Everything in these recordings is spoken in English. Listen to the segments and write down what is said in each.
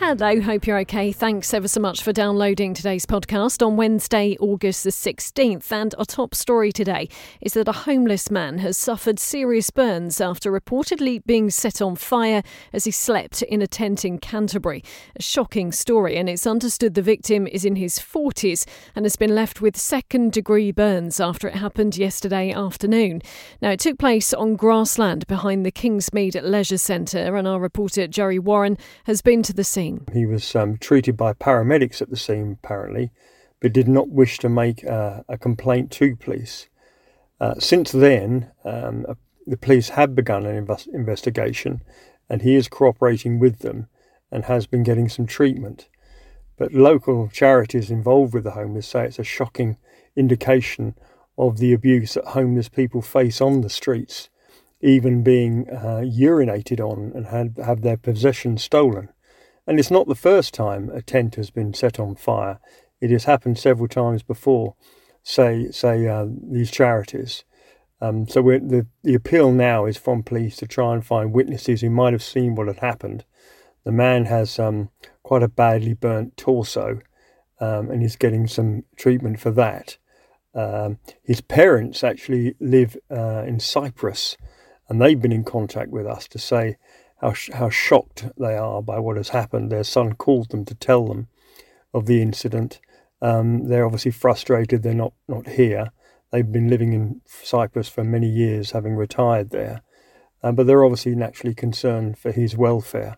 Hello, hope you're okay. Thanks ever so much for downloading today's podcast on Wednesday, August the 16th. And our top story today is that a homeless man has suffered serious burns after reportedly being set on fire as he slept in a tent in Canterbury. A shocking story, and it's understood the victim is in his 40s and has been left with second degree burns after it happened yesterday afternoon. Now, it took place on grassland behind the Kingsmead Leisure Centre, and our reporter Gerry Warren has been to the scene He was um, treated by paramedics at the scene, apparently, but did not wish to make uh, a complaint to police. Uh, since then, um, uh, the police have begun an invest- investigation, and he is cooperating with them and has been getting some treatment. But local charities involved with the homeless say it's a shocking indication of the abuse that homeless people face on the streets, even being uh, urinated on and had, have their possessions stolen. And it's not the first time a tent has been set on fire. It has happened several times before, say, say uh, these charities. Um, so the, the appeal now is from police to try and find witnesses who might have seen what had happened. The man has um, quite a badly burnt torso um, and he's getting some treatment for that. Um, his parents actually live uh, in Cyprus and they've been in contact with us to say how, how shocked they are by what has happened. Their son called them to tell them of the incident. Um, they're obviously frustrated they're not, not here. They've been living in Cyprus for many years, having retired there. Um, but they're obviously naturally concerned for his welfare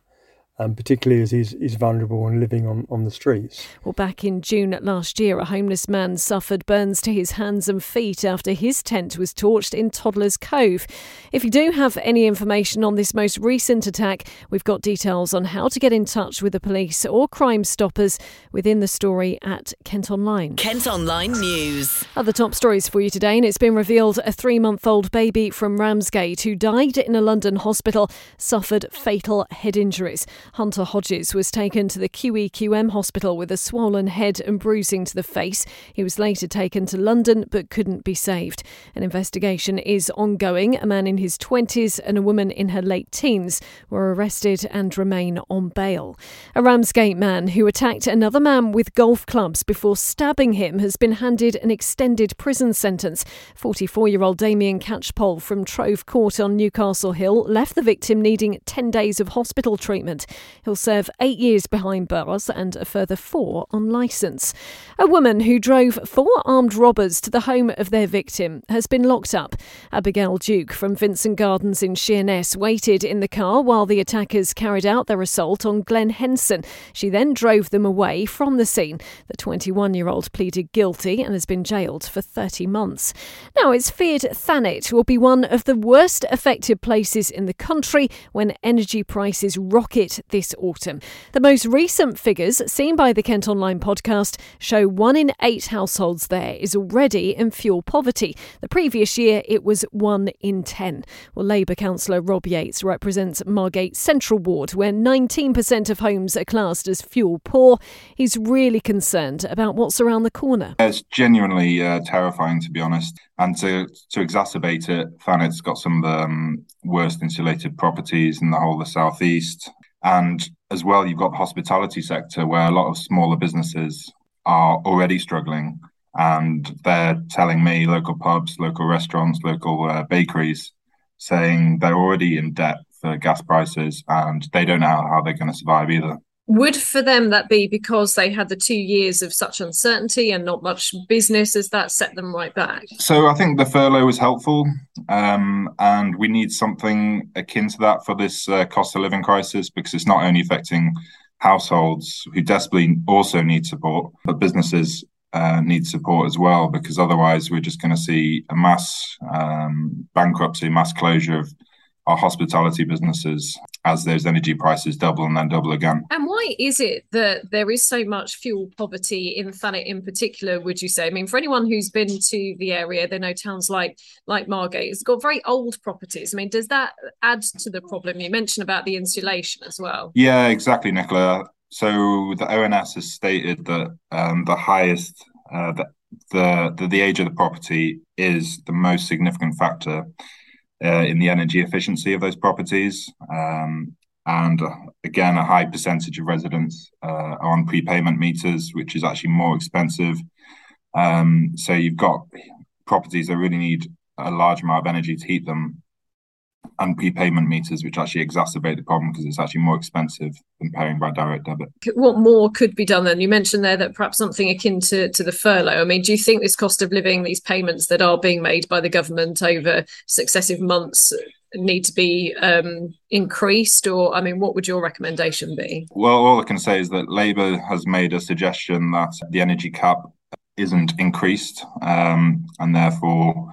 um, particularly as he's, he's vulnerable and living on, on the streets. Well, back in June last year, a homeless man suffered burns to his hands and feet after his tent was torched in Toddler's Cove. If you do have any information on this most recent attack, we've got details on how to get in touch with the police or Crime Stoppers within the story at Kent Online. Kent Online News. Other top stories for you today, and it's been revealed a three month old baby from Ramsgate who died in a London hospital suffered fatal head injuries. Hunter Hodges was taken to the QEQM hospital with a swollen head and bruising to the face. He was later taken to London but couldn't be saved. An investigation is ongoing. A man in his 20s and a woman in her late teens were arrested and remain on bail. A Ramsgate man who attacked another man with golf clubs before stabbing him has been handed an extended prison sentence. 44 year old Damien Catchpole from Trove Court on Newcastle Hill left the victim needing 10 days of hospital treatment. He'll serve eight years behind bars and a further four on licence. A woman who drove four armed robbers to the home of their victim has been locked up. Abigail Duke from Vincent Gardens in Sheerness waited in the car while the attackers carried out their assault on Glenn Henson. She then drove them away from the scene. The 21 year old pleaded guilty and has been jailed for 30 months. Now, it's feared Thanet will be one of the worst affected places in the country when energy prices rocket this autumn. The most recent figures seen by the Kent Online podcast show one in eight households there is already in fuel poverty. The previous year it was one in ten. Well, Labour councillor Rob Yates represents Margate Central Ward, where 19% of homes are classed as fuel poor. He's really concerned about what's around the corner. It's genuinely uh, terrifying, to be honest. And to, to exacerbate it, Thanet's got some of the um, worst insulated properties in the whole of the southeast. And as well, you've got the hospitality sector where a lot of smaller businesses are already struggling. And they're telling me, local pubs, local restaurants, local uh, bakeries, saying they're already in debt for gas prices and they don't know how they're going to survive either would for them that be because they had the two years of such uncertainty and not much business as that set them right back so i think the furlough was helpful um, and we need something akin to that for this uh, cost of living crisis because it's not only affecting households who desperately also need support but businesses uh, need support as well because otherwise we're just going to see a mass um, bankruptcy mass closure of our hospitality businesses as those energy prices double and then double again. And why is it that there is so much fuel poverty in Thanet in particular, would you say? I mean, for anyone who's been to the area, they know towns like like Margate, it's got very old properties. I mean, does that add to the problem? You mentioned about the insulation as well. Yeah, exactly, Nicola. So the ONS has stated that um, the highest, uh, the, the, the the age of the property is the most significant factor uh, in the energy efficiency of those properties. Um, and uh, again, a high percentage of residents uh, are on prepayment meters, which is actually more expensive. Um, so you've got properties that really need a large amount of energy to heat them and prepayment meters, which actually exacerbate the problem because it's actually more expensive than paying by direct debit. What more could be done then? You mentioned there that perhaps something akin to, to the furlough. I mean, do you think this cost of living, these payments that are being made by the government over successive months, need to be um, increased? Or, I mean, what would your recommendation be? Well, all I can say is that Labour has made a suggestion that the energy cap isn't increased um, and therefore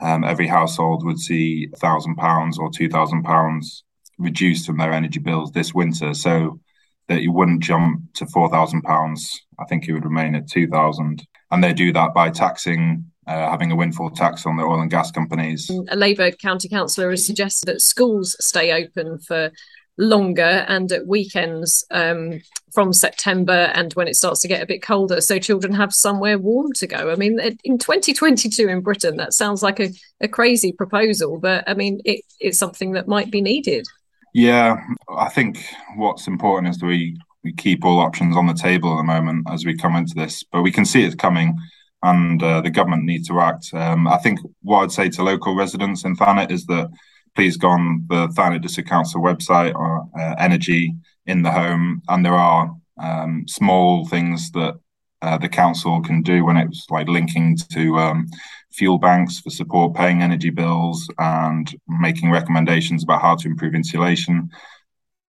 um, every household would see thousand pounds or two thousand pounds reduced from their energy bills this winter, so that you wouldn't jump to four thousand pounds. I think it would remain at two thousand, and they do that by taxing. Uh, having a windfall tax on the oil and gas companies. A Labour county councillor has suggested that schools stay open for longer and at weekends um, from September and when it starts to get a bit colder, so children have somewhere warm to go. I mean, in 2022 in Britain, that sounds like a, a crazy proposal, but I mean, it, it's something that might be needed. Yeah, I think what's important is that we, we keep all options on the table at the moment as we come into this, but we can see it's coming and uh, the government needs to act. Um, I think what I'd say to local residents in Thanet is that please go on the Thanet District Council website or uh, energy in the home, and there are um, small things that uh, the council can do when it's like linking to um, fuel banks for support paying energy bills and making recommendations about how to improve insulation.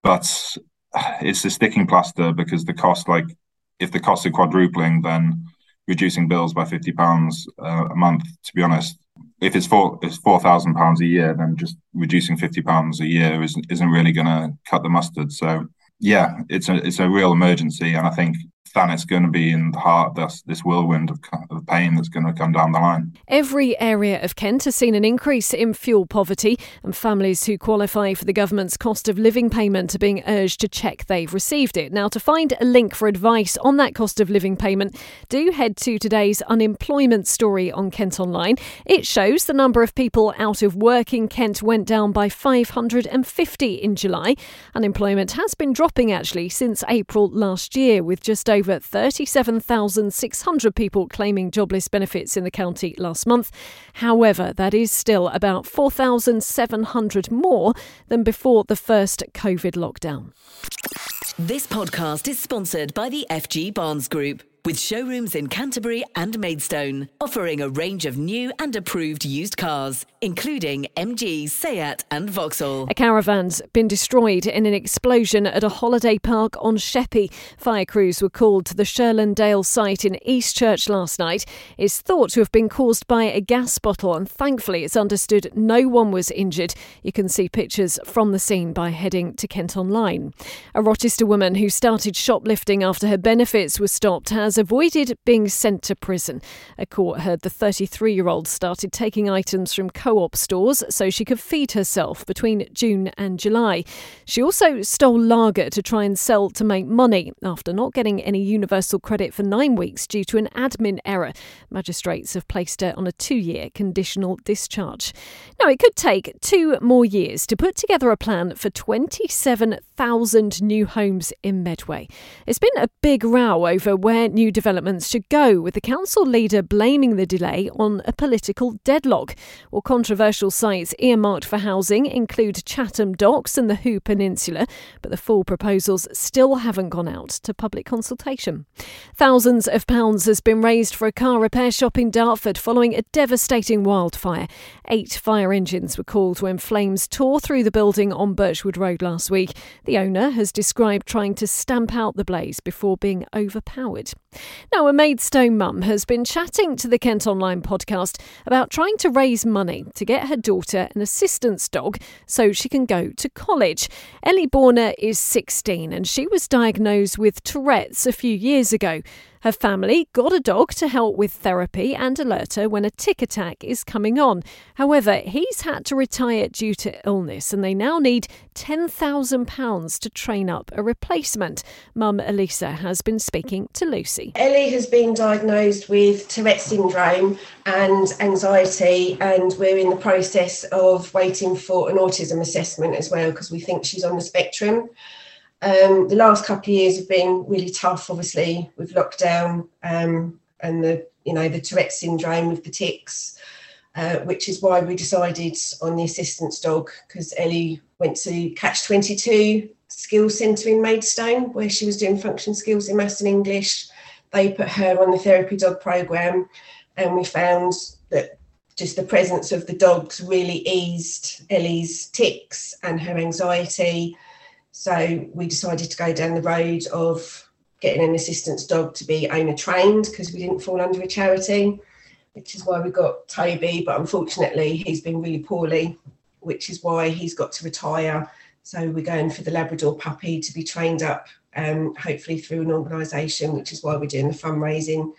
But it's a sticking plaster because the cost, like if the costs are quadrupling, then reducing bills by fifty pounds uh, a month, to be honest, if it's four it's four thousand pounds a year, then just reducing fifty pounds a year isn't isn't really going to cut the mustard. So yeah, it's a it's a real emergency, and I think Thanet's going to be in the heart of this, whirlwind of, of pain that's going to come down the line. Every area of Kent has seen an increase in fuel poverty, and families who qualify for the government's cost of living payment are being urged to check they've received it. Now, to find a link for advice on that cost of living payment, do head to today's unemployment story on Kent Online. It shows the number of people out of work in Kent went down by 550 in July. Unemployment has been dropping actually since April last year, with just over over 37,600 people claiming jobless benefits in the county last month. However, that is still about 4,700 more than before the first COVID lockdown. This podcast is sponsored by the FG Barnes Group with showrooms in Canterbury and Maidstone, offering a range of new and approved used cars, including MG, Seat, and Vauxhall. A caravan's been destroyed in an explosion at a holiday park on Sheppey. Fire crews were called to the Shurland Dale site in Eastchurch last night. It's thought to have been caused by a gas bottle, and thankfully, it's understood no one was injured. You can see pictures from the scene by heading to Kent Online. A Rochester woman who started shoplifting after her benefits were stopped has has avoided being sent to prison. A court heard the 33 year old started taking items from co op stores so she could feed herself between June and July. She also stole lager to try and sell to make money after not getting any universal credit for nine weeks due to an admin error. Magistrates have placed her on a two year conditional discharge. Now, it could take two more years to put together a plan for 27,000 new homes in Medway. It's been a big row over where new new developments should go, with the council leader blaming the delay on a political deadlock. Well, controversial sites earmarked for housing include Chatham Docks and the Hoo Peninsula, but the full proposals still haven't gone out to public consultation. Thousands of pounds has been raised for a car repair shop in Dartford following a devastating wildfire. Eight fire engines were called when flames tore through the building on Birchwood Road last week. The owner has described trying to stamp out the blaze before being overpowered. Now, a Maidstone mum has been chatting to the Kent Online podcast about trying to raise money to get her daughter an assistance dog so she can go to college. Ellie Bourner is 16 and she was diagnosed with Tourette's a few years ago. Her family got a dog to help with therapy and alert her when a tic attack is coming on. However, he's had to retire due to illness and they now need £10,000 to train up a replacement. Mum Elisa has been speaking to Lucy. Ellie has been diagnosed with Tourette's syndrome and anxiety, and we're in the process of waiting for an autism assessment as well because we think she's on the spectrum. Um, the last couple of years have been really tough, obviously, with lockdown um, and the you know the Tourette syndrome with the tics, uh, which is why we decided on the assistance dog because Ellie went to Catch Twenty Two Skills Centre in Maidstone where she was doing function skills in maths and English. They put her on the therapy dog program, and we found that just the presence of the dogs really eased Ellie's tics and her anxiety so we decided to go down the road of getting an assistance dog to be owner trained because we didn't fall under a charity, which is why we got Toby. But unfortunately, he's been really poorly, which is why he's got to retire. So we're going for the Labrador puppy to be trained up, um, hopefully through an organisation, which is why we're doing the fundraising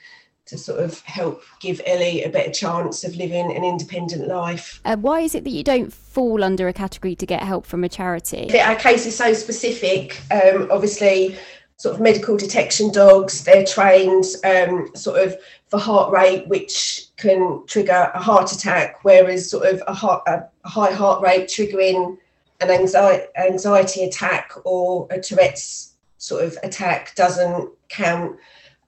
to sort of help give Ellie a better chance of living an independent life. Uh, why is it that you don't fall under a category to get help from a charity? Our case is so specific. Um, obviously, sort of medical detection dogs, they're trained um, sort of for heart rate, which can trigger a heart attack, whereas sort of a, heart, a high heart rate triggering an anxiety, anxiety attack or a Tourette's sort of attack doesn't count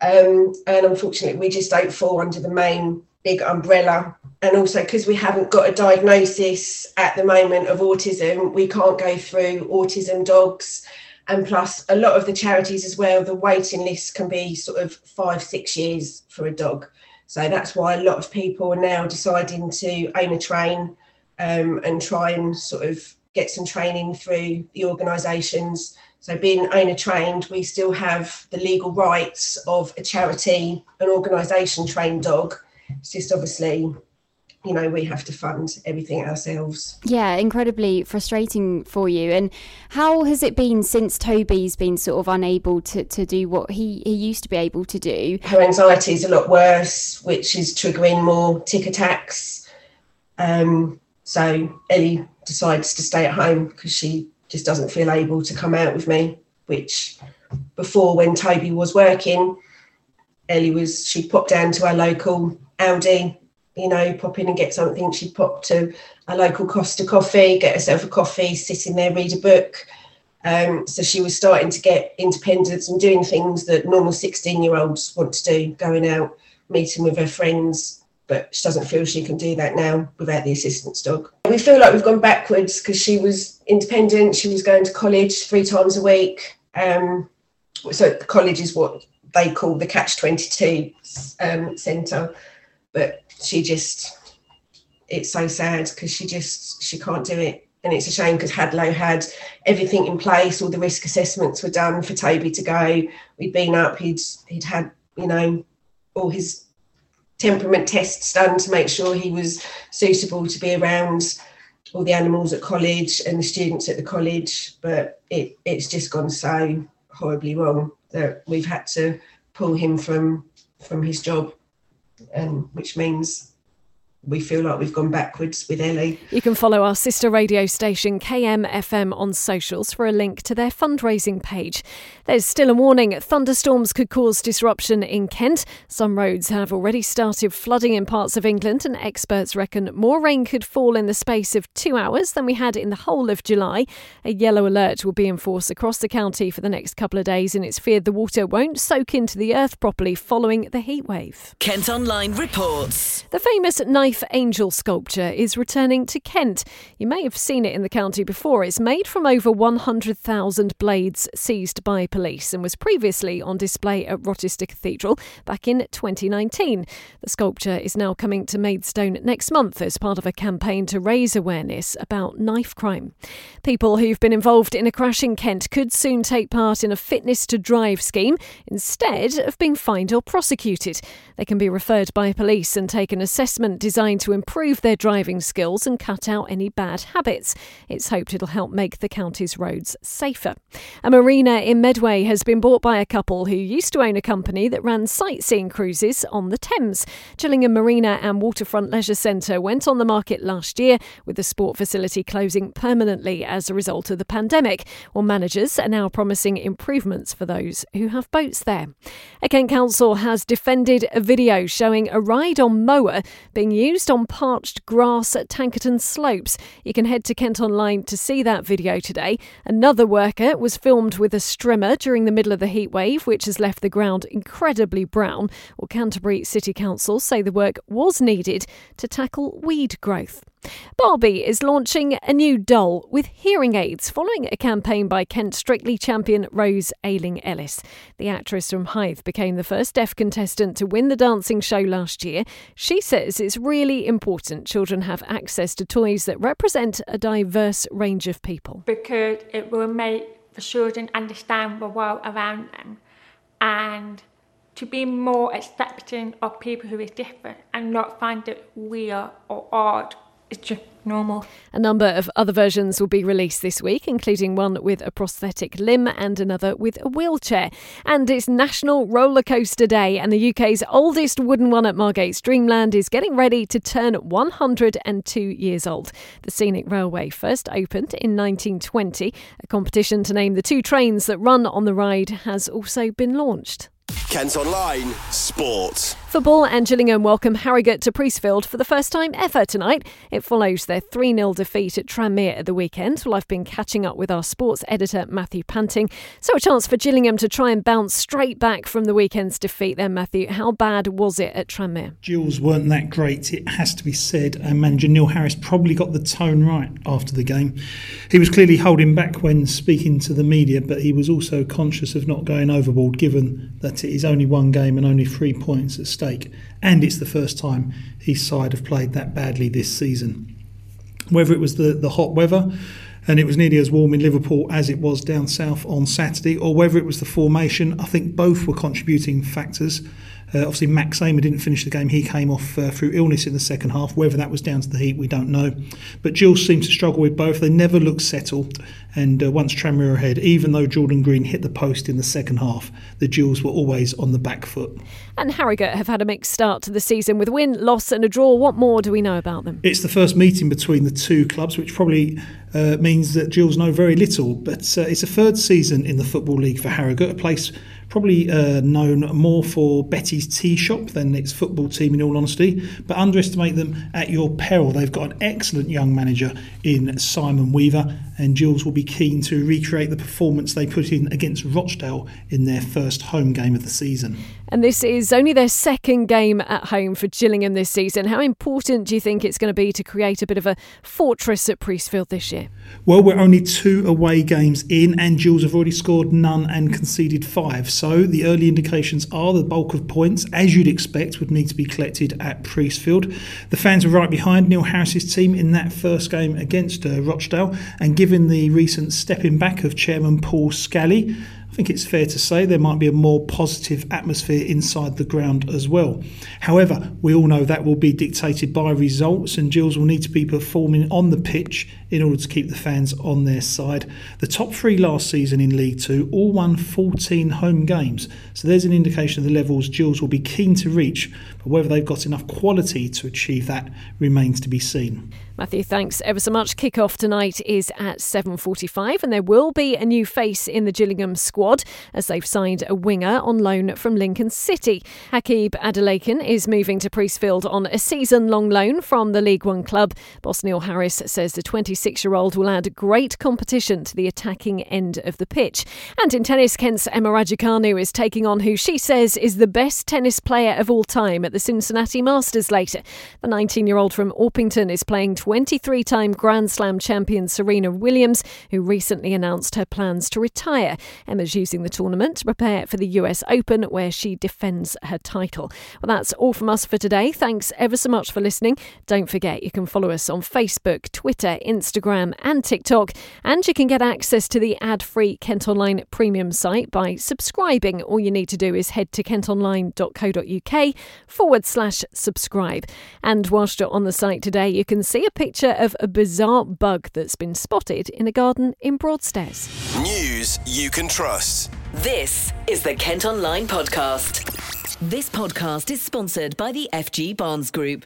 um, and unfortunately, we just don't fall under the main big umbrella. And also, because we haven't got a diagnosis at the moment of autism, we can't go through autism dogs. And plus, a lot of the charities as well, the waiting list can be sort of five, six years for a dog. So that's why a lot of people are now deciding to own a train um, and try and sort of get some training through the organisations so, being owner trained, we still have the legal rights of a charity, an organisation trained dog. It's just obviously, you know, we have to fund everything ourselves. Yeah, incredibly frustrating for you. And how has it been since Toby's been sort of unable to, to do what he, he used to be able to do? Her anxiety is a lot worse, which is triggering more tic attacks. Um, so Ellie decides to stay at home because she just doesn't feel able to come out with me, which before when Toby was working, Ellie was, she'd pop down to our local Aldi, you know, pop in and get something. She'd pop to a local Costa coffee, get herself a coffee, sit in there, read a book. Um, so she was starting to get independence and doing things that normal 16 year olds want to do, going out, meeting with her friends, but she doesn't feel she can do that now without the assistance dog. We feel like we've gone backwards because she was independent, she was going to college three times a week. Um, so college is what they call the Catch 22 um, centre, but she just, it's so sad because she just, she can't do it. And it's a shame because Hadlow had everything in place, all the risk assessments were done for Toby to go. We'd been up, he'd, he'd had, you know, all his temperament tests done to make sure he was suitable to be around all the animals at college and the students at the college. But it, it's just gone so horribly wrong that we've had to pull him from from his job, and which means we feel like we've gone backwards with Ellie. You can follow our sister radio station KMFM on socials for a link to their fundraising page. There's still a warning thunderstorms could cause disruption in Kent. Some roads have already started flooding in parts of England, and experts reckon more rain could fall in the space of two hours than we had in the whole of July. A yellow alert will be in force across the county for the next couple of days, and it's feared the water won't soak into the earth properly following the heatwave. Kent Online reports. The famous knife Life Angel sculpture is returning to Kent. You may have seen it in the county before. It's made from over 100,000 blades seized by police and was previously on display at Rochester Cathedral back in 2019. The sculpture is now coming to Maidstone next month as part of a campaign to raise awareness about knife crime. People who've been involved in a crash in Kent could soon take part in a fitness to drive scheme instead of being fined or prosecuted. They can be referred by police and take an assessment designed to improve their driving skills and cut out any bad habits. It's hoped it'll help make the county's roads safer. A marina in Medway has been bought by a couple who used to own a company that ran sightseeing cruises on the Thames. Gillingham Marina and Waterfront Leisure Centre went on the market last year, with the sport facility closing permanently as a result of the pandemic. Well, managers are now promising improvements for those who have boats there. A Kent Council has defended a video showing a ride on mower being used on parched grass at Tankerton Slopes. You can head to Kent Online to see that video today. Another worker was filmed with a strimmer during the middle of the heatwave, which has left the ground incredibly brown. Well, Canterbury City Council say the work was needed to tackle weed growth. Barbie is launching a new doll with hearing aids following a campaign by Kent Strictly champion Rose Ayling-Ellis. The actress from Hythe became the first deaf contestant to win the dancing show last year. She says it's really important children have access to toys that represent a diverse range of people. Because it will make the children understand the world around them and to be more accepting of people who are different and not find it weird or odd it's just normal. A number of other versions will be released this week, including one with a prosthetic limb and another with a wheelchair. And it's National Roller Coaster Day, and the UK's oldest wooden one at Margate's Dreamland is getting ready to turn 102 years old. The Scenic Railway first opened in 1920. A competition to name the two trains that run on the ride has also been launched. Kent Online Sport. Football and Gillingham welcome Harrogate to Priestfield for the first time ever tonight. It follows their 3 0 defeat at Tranmere at the weekend. Well, I've been catching up with our sports editor, Matthew Panting. So, a chance for Gillingham to try and bounce straight back from the weekend's defeat, then, Matthew. How bad was it at Tranmere? Gills weren't that great, it has to be said. And manager Neil Harris probably got the tone right after the game. He was clearly holding back when speaking to the media, but he was also conscious of not going overboard given that it is only one game and only three points at stake stake, and it's the first time his side have played that badly this season. Whether it was the, the hot weather, and it was nearly as warm in Liverpool as it was down south on Saturday, or whether it was the formation, I think both were contributing factors. Uh, obviously, Max Ehmer didn't finish the game. He came off uh, through illness in the second half. Whether that was down to the heat, we don't know. But Gills seemed to struggle with both. They never looked settled. And uh, once Tranmere ahead, even though Jordan Green hit the post in the second half, the Gills were always on the back foot. And Harrogate have had a mixed start to the season with win, loss, and a draw. What more do we know about them? It's the first meeting between the two clubs, which probably uh, means that Gills know very little. But uh, it's a third season in the Football League for Harrogate, a place probably uh, known more for Betty's Tea Shop than its football team, in all honesty. But underestimate them at your peril. They've got an excellent young manager in Simon Weaver, and Gills will be keen to recreate the performance they put in against Rochdale in their first home game of the season. And this is only their second game at home for Gillingham this season. How important do you think it's going to be to create a bit of a fortress at Priestfield this year? Well, we're only two away games in, and Gills have already scored none and conceded five. So the early indications are the bulk of points, as you'd expect, would need to be collected at Priestfield. The fans were right behind Neil Harris's team in that first game against uh, Rochdale, and given the recent stepping back of Chairman Paul Scally, I think it's fair to say there might be a more positive atmosphere inside the ground as well. However, we all know that will be dictated by results, and Gills will need to be performing on the pitch in order to keep the fans on their side. The top three last season in League Two all won 14 home games, so there's an indication of the levels Gills will be keen to reach, but whether they've got enough quality to achieve that remains to be seen. Matthew, thanks ever so much. Kick-off tonight is at 7.45 and there will be a new face in the Gillingham squad as they've signed a winger on loan from Lincoln City. Hakeeb Adelakun is moving to Priestfield on a season-long loan from the League One club. Boss Neil Harris says the 26-year-old will add great competition to the attacking end of the pitch. And in tennis, Kent's Emma Raducanu is taking on who she says is the best tennis player of all time at the Cincinnati Masters later. The 19-year-old from Orpington is playing 23 time Grand Slam champion Serena Williams, who recently announced her plans to retire. Emma's using the tournament to prepare for the US Open, where she defends her title. Well, that's all from us for today. Thanks ever so much for listening. Don't forget you can follow us on Facebook, Twitter, Instagram, and TikTok. And you can get access to the ad free Kent Online premium site by subscribing. All you need to do is head to kentonline.co.uk forward slash subscribe. And whilst you're on the site today, you can see a picture of a bizarre bug that's been spotted in a garden in Broadstairs. News you can trust. This is the Kent Online Podcast. This podcast is sponsored by the FG Barnes Group,